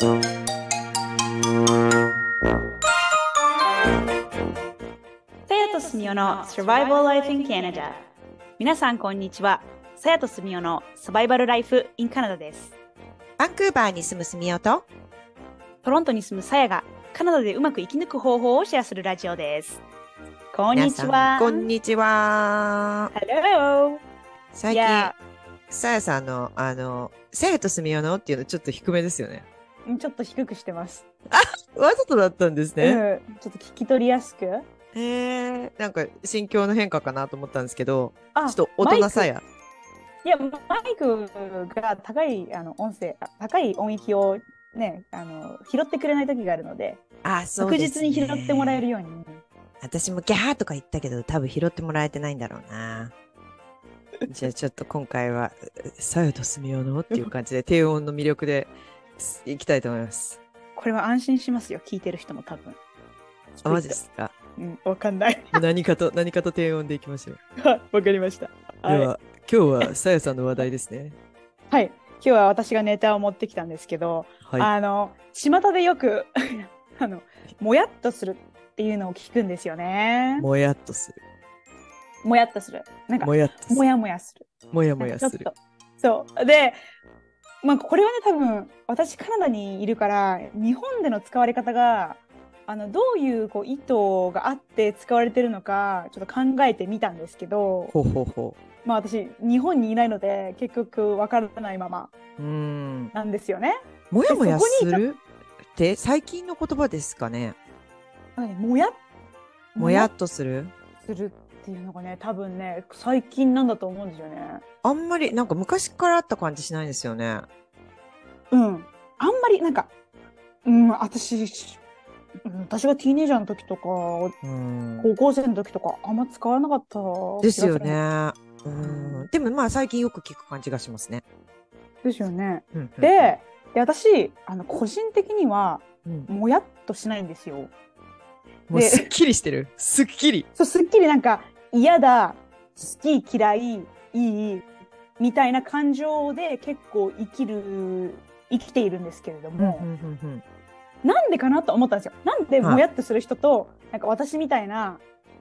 さやとすみおの Survival Life in Canada 皆さんこんにちは。さやとすみおのサバイバルライフ in カナダです。バンクーバーに住むすみおと、トロントに住むさやがカナダでうまく生き抜く方法をシェアするラジオです。こんにち皆はこんにちは。Hello 最近、さやさんの、あの、さやとすみおのっていうのちょっと低めですよね。ちょっと低くしてます、わざとだったんですね。うん、ちょっと聞き取りやすくへえ、なんか心境の変化かなと思ったんですけど、あちょっと大人さや。いや、マイクが高いあの音声、あ高い音域をね、あの拾ってくれない時があるので、あ、そう確です、ね。実に拾ってもらえるように。私もギャーとか言ったけど、多分拾ってもらえてないんだろうな。じゃあちょっと今回は、さやとすみおのっていう感じで、低音の魅力でいきたいと思います。これは安心しますよ、聞いてる人も多分。あ、マジですか？うん、わかんない。何かと、何かと低音でいきましょう。わかりました。ではい、は、今日はさやさんの話題ですね。はい。今日は私がネタを持ってきたんですけど、はい。あの、巷でよく、あの、もやっとするっていうのを聞くんですよね。もやっとする。もやっとする。なんか、もやっとする。もやもやする。もやもやする。そう。で、まあ、これはね、多分、私、カナダにいるから、日本での使われ方が、あの、どういうこう意図があって使われてるのか、ちょっと考えてみたんですけど、ほうほうほまあ私、日本にいないので、結局わからないまま。なんですよね。もやもやする？って最近の言葉ですかね。もやもやっとする？するっていうのがね、多分ね、最近なんだと思うんですよね。あんまり、なんか昔からあった感じしないですよね。うん。あんまり、なんか、うん、私、うん私がティーネイジャーの時とか、うん。高校生の時とか、あんま使わなかったですよ。ね。うん。でもまあ最近よく聞く感じがしますね。ですよね。うん、で、で私、あの、個人的には、うん、もやっとしないんですよ。もうすっきりしてる。すっきり。そう、すっきりなんか、嫌だ、好き、嫌い、いい、みたいな感情で結構生きる、生きているんですけれども、うんうんうんなんでかなと思ったんですよ。なんではいもやっとする人と、なんか私みたいな、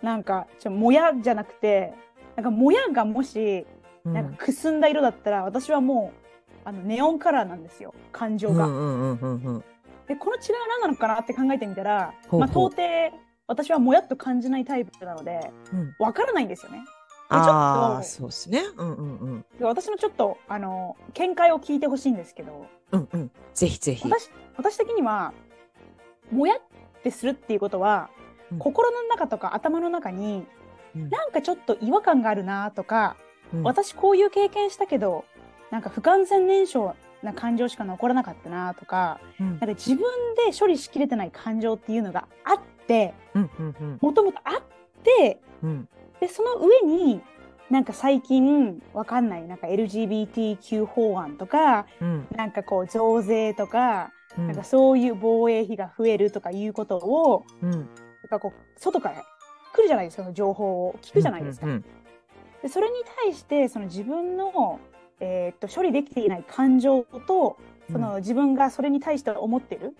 なんか、ちょもやじゃなくて、なんかもやがもし、うんなんかくすんだ色だったら、私はもう、あの、ネオンカラーなんですよ。感情が。うんうんうんうんうんで、この違いは何なのかなって考えてみたら、ほうほうまあ、到底、私はもやっと感じないタイプなので、うん。わからないんですよね。あそうですね。うんうんうん。私のちょっと、あの、見解を聞いてほしいんですけど、うんうん。ぜひぜひ。私、私的には、もやってするっていうことは、うん心の中とか頭の中に、うんなんかちょっと違和感があるなとか、うん私こういう経験したけど、なんか不完全燃焼な感情しか残らなかったなとか、うんなんか自分で処理しきれてない感情っていうのがあって、もともとあって、うん。で、その上に、なんか最近わかんない、なんか LGBTQ 法案とか、うん。なんかこう増税とか、うん。なんかそういう防衛費が増えるとかいうことを、うん。なんかこう、外から来るじゃないですか、その情報を聞くじゃないですか。でそれに対して、その自分の、えーっと、処理できていない感情と、うん。その自分がそれに対して思ってる、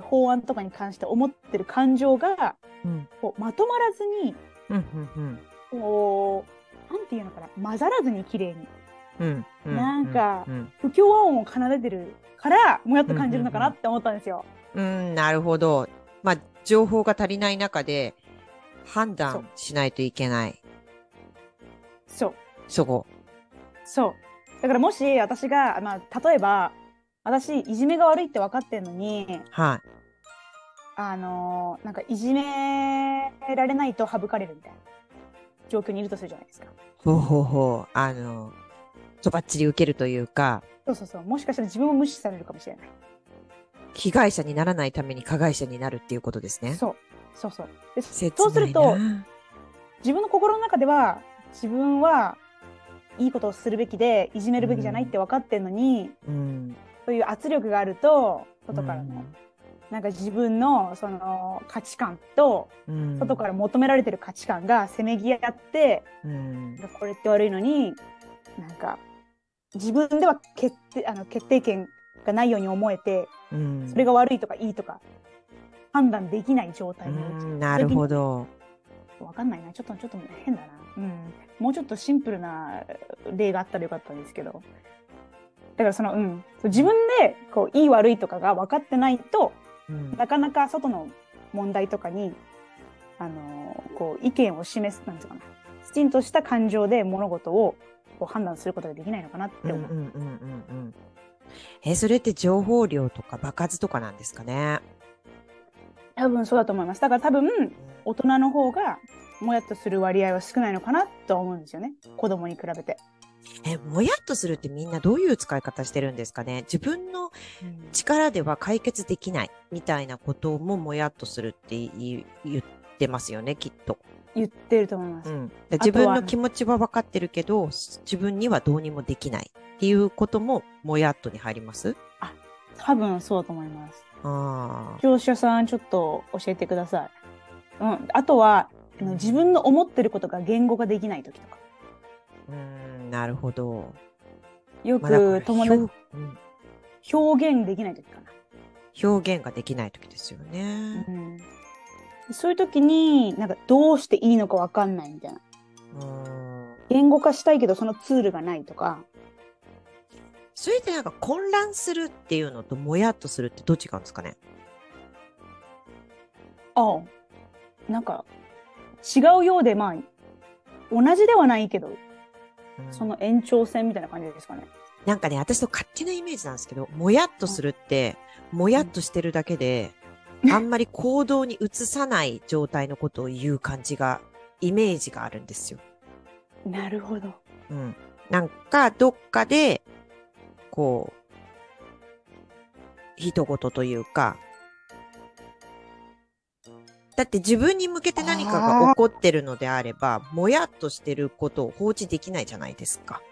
法案とかに関して思ってる感情が、うん。こうまとまらずに、うんうんこう、なんていうのかな、混ざらずに綺麗に、うんうんなんかうん。不協和音を奏でてるから、もやっと感じるのかなって思ったんですよ。うんなるほど。まあ情報が足りない中で判断しないといけない。そう。そこ。そう。だからもし私が、まあ、例えば、私、いじめが悪いって分かってんのに、はあのーなんかいじめられないと省かれるみたいな状況にいるとするじゃないですか。いほうほうほうあのとばっちり受けるというかそうそうそう。もしかしたら自分も無視されるかもしれない。被害者にならないために加害者になるっていうことですねそう。そうそう。で切そうすると自分の心の中では、自分はいいことをするべきで、いじめるべきじゃないって分かってんのに、うんそういう圧力があると、外からの、うんなんか自分のその価値観と、うん外から求められてる価値観がせめぎ合って、うんこれって悪いのに、なんか、自分では決定あの決定権がないように思えて、うん、それが悪いとかいいとか判断できない状態うに陥んなるほど。わかんないな。ちょっと、ちょっと変だな。うん。もうちょっとシンプルな例があったらよかったんですけど。だからその、うん。自分で、こう、いい悪いとかが分かってないと、うんなかなか外の問題とかに、あのーこう、意見を示す、なんていうかな。きちんとした感情で物事をこう判断することができないのかなって思う。うんうんうんうんうん。え、それって情報量とか場数とかなんですかね？多分そうだと思います。だから多分、大人の方が、もやっとする割合は少ないのかなと思うんですよね。子供に比べて。え、もやっとするってみんなどういう使い方してるんですかね？自分の力では解決できないみたいなことももやっとするって言ってますよね、きっと。言ってると思います。うん。で自分の気持ちは分かってるけど、自分にはどうにもできないっていうことももやっとに入ります？多分そうだと思います。ああ。視聴者さん、ちょっと教えてください。うん。あとは、自分の思ってることが言語ができない時とか。うーん、なるほど。よく友達、表現できない時かな。表現ができない時ですよね。うん。そういう時に、なんかどうしていいのかわかんないみたいな。言語化したいけどそのツールがないとか。それってなんか混乱するっていうのともやっとするってどっちがうんですかね？ああ。なんか、違うようで、まあ、同じではないけど、うんその延長線みたいな感じですかね。なんかね、私の勝手なイメージなんですけど、もやっとするって、もやっとしてるだけで、あんまり行動に移さない状態のことを言う感じが、イメージがあるんですよ。なるほど。うん。なんか、どっかで、こう、一言というか、だって自分に向けて何かが起こってるのであれば、もやっとしてることを放置できないじゃないですか。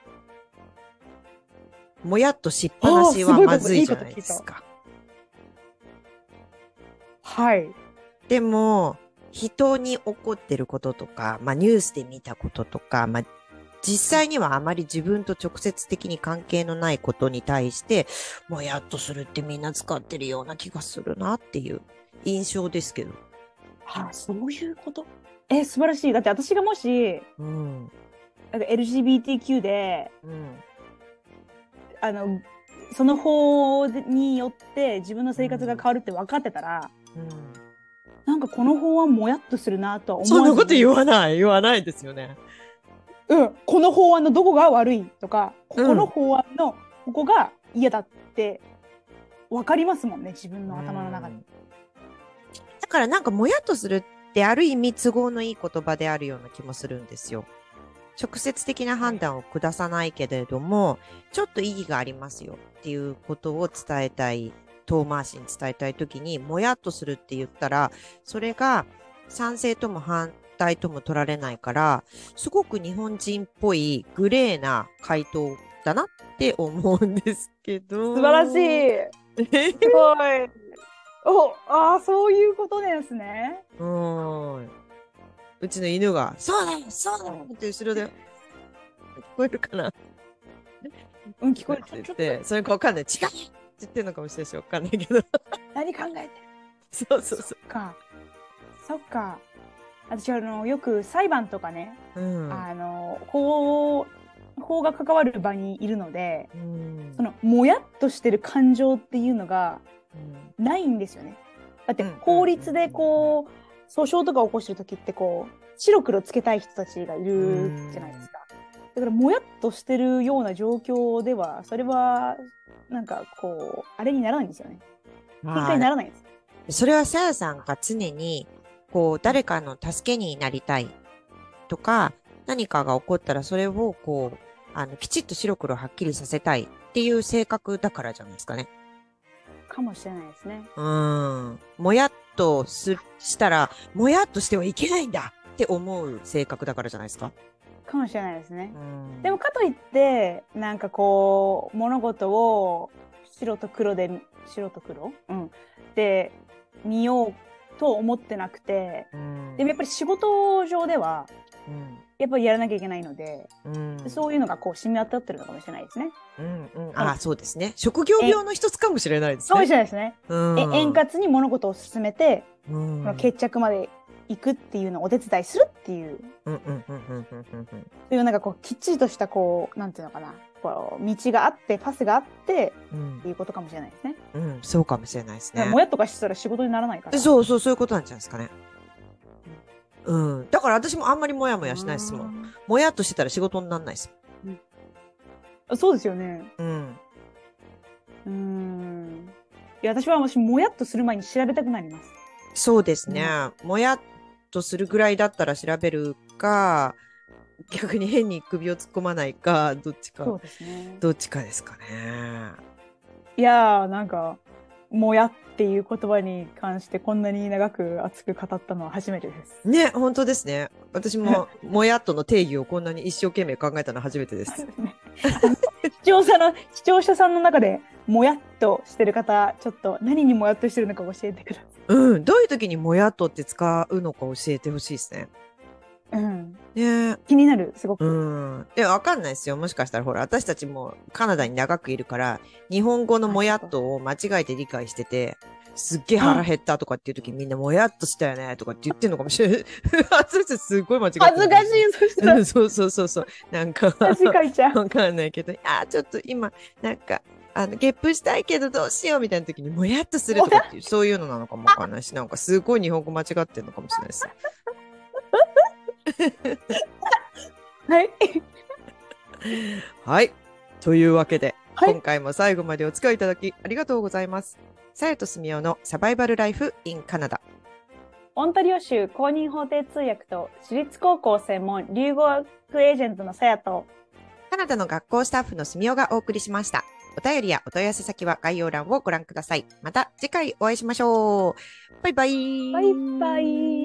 もやっとしっぱなしはまずいじゃないですか。はい。でも、人に起こってることとか、まあニュースで見たこととか、まあ実際にはあまり自分と直接的に関係のないことに対して、もやっとするってみんな使ってるような気がするなっていう印象ですけど。あ、そういうこと？え、素晴らしい。だって私がもし、うん。なんか LGBTQ で、うん。あの、その法によって自分の生活が変わるって分かってたら、うん。なんかこの法案もやっとするなとは思そんなこと言わない。言わないですよね。うん、この法案のどこが悪い？とか、こうんこの法案のここが嫌だって分かりますもんね、自分の頭の中でうん。だからなんかもやっとするってある意味都合のいい言葉であるような気もするんですよ。直接的な判断を下さないけれども、ちょっと意義がありますよっていうことを伝えたい、遠回しに伝えたいときに、もやっとするって言ったら、それが賛成とも反対とも取られないから、すごく日本人っぽいグレーな回答だなって思うんですけど。素晴らしい。い。すごい。お、ああ、そういうことですね。うーん。うちの犬が、そうだよそうだよって後ろで、聞こえるかな？うん、聞こえる。ってって、それかわかんない。違うって言ってんのかもしれないし、わかんないけど。と何考えてるそうそうそか。そっか。私、あの、よく裁判とかね、う。うん。あの、法、法が関わる場にいるので、うんその、もやっとしてる感情っていうのがうんないんですよね。だってうん、法律でこう、訴訟とか起こしてる時って、こう、白黒つけたい人たちがいるじゃないですか。だから、もやっとしてるような状況では、それは、なんか、こう、あれにならないんですよね。正解にならないんです。それはさやさんが常に、こう、誰かの助けになりたいとか、何かが起こったらそれをこう、あの、きちっと白黒はっきりさせたいっていう性格だからじゃないですかね。かもしれないですね。うん。もやっとす、したら、もやっとしてはいけないんだって思う性格だからじゃないですか？かもしれないですね。うんでも、かといって、なんかこう、物事を白と黒で、白と黒？うん。で、見ようと思ってなくて、うんでもやっぱり仕事上では、やっぱりやらなきゃいけないので、うん。うん。そういうのがこう染み渡ってるのかもしれないですね。うんうん。ああ、そうですね。職業病の一つかもしれないですそうね。じゃないですね。うん。え円滑に物事を進めて、うん。この決着まで行くっていうのをお手伝いするっていう、うんうんうんうんうんうんうん。そういうなんかこうきっちりとしたこうなんていうのかな、こう道があってパスがあってうんっていうことかもしれないですね。うん、そうかもしれないですね。もやっとかしてたら仕事にならないから。そうそう、そういうことなんじゃないですかね。うん。だから私もあんまりもやもやしないですもん。もやっとしてたら仕事にならないですあそうですよね。もん。うん。うーん。いや私は私もやっとする前に調べたくなります。そうですね。もやっとするぐらいだったら調べるか、逆に変に首を突っ込まないか、どっちかそう、ですね。どっちかですかね。いやーなんかもやっていう言葉に関してこんなに長く熱く語ったのは初めてです。ね、本当ですね。私も、もやっとの定義をこんなに一生懸命考えたのは初めてです。視聴者の視聴者さんの中でもやっとしてる方ちょっと何にもやっとしてるのか教えてください。うん。どういう時にもやっとって使うのか教えてほしいですね。うん、ね気になるすごく。うん。で、わかんないですよ。もしかしたら、ほら、私たちもカナダに長くいるから、日本語のもやっとを間違えて理解してて、すっげえ腹減ったとかっていう時みんなもやっとしたよねとかって言ってんのかもしれない。私たちすっごい間違ってる恥ずかしいそしたらうん そうそうそうそう。なんか、恥かいちゃう。わかんないけど、あー、ちょっと今、なんか、あの、ゲップしたいけどどうしようみたいな時にもやっとするとかっていう、そういうのなのかもわかんないし、なんかすごい日本語間違ってんのかもしれないです。はい。はい。というわけで、はい今回も最後までお付き合いいただきありがとうございます。さやとすみおのサバイバルライフ in カナダ。オンタリオ州公認法廷通訳と私立高校専門留学エージェントのさやとカナダの学校スタッフのすみおがお送りしました。お便りやお問い合わせ先は概要欄をご覧ください。また次回お会いしましょう。バイバイ。バイバイ。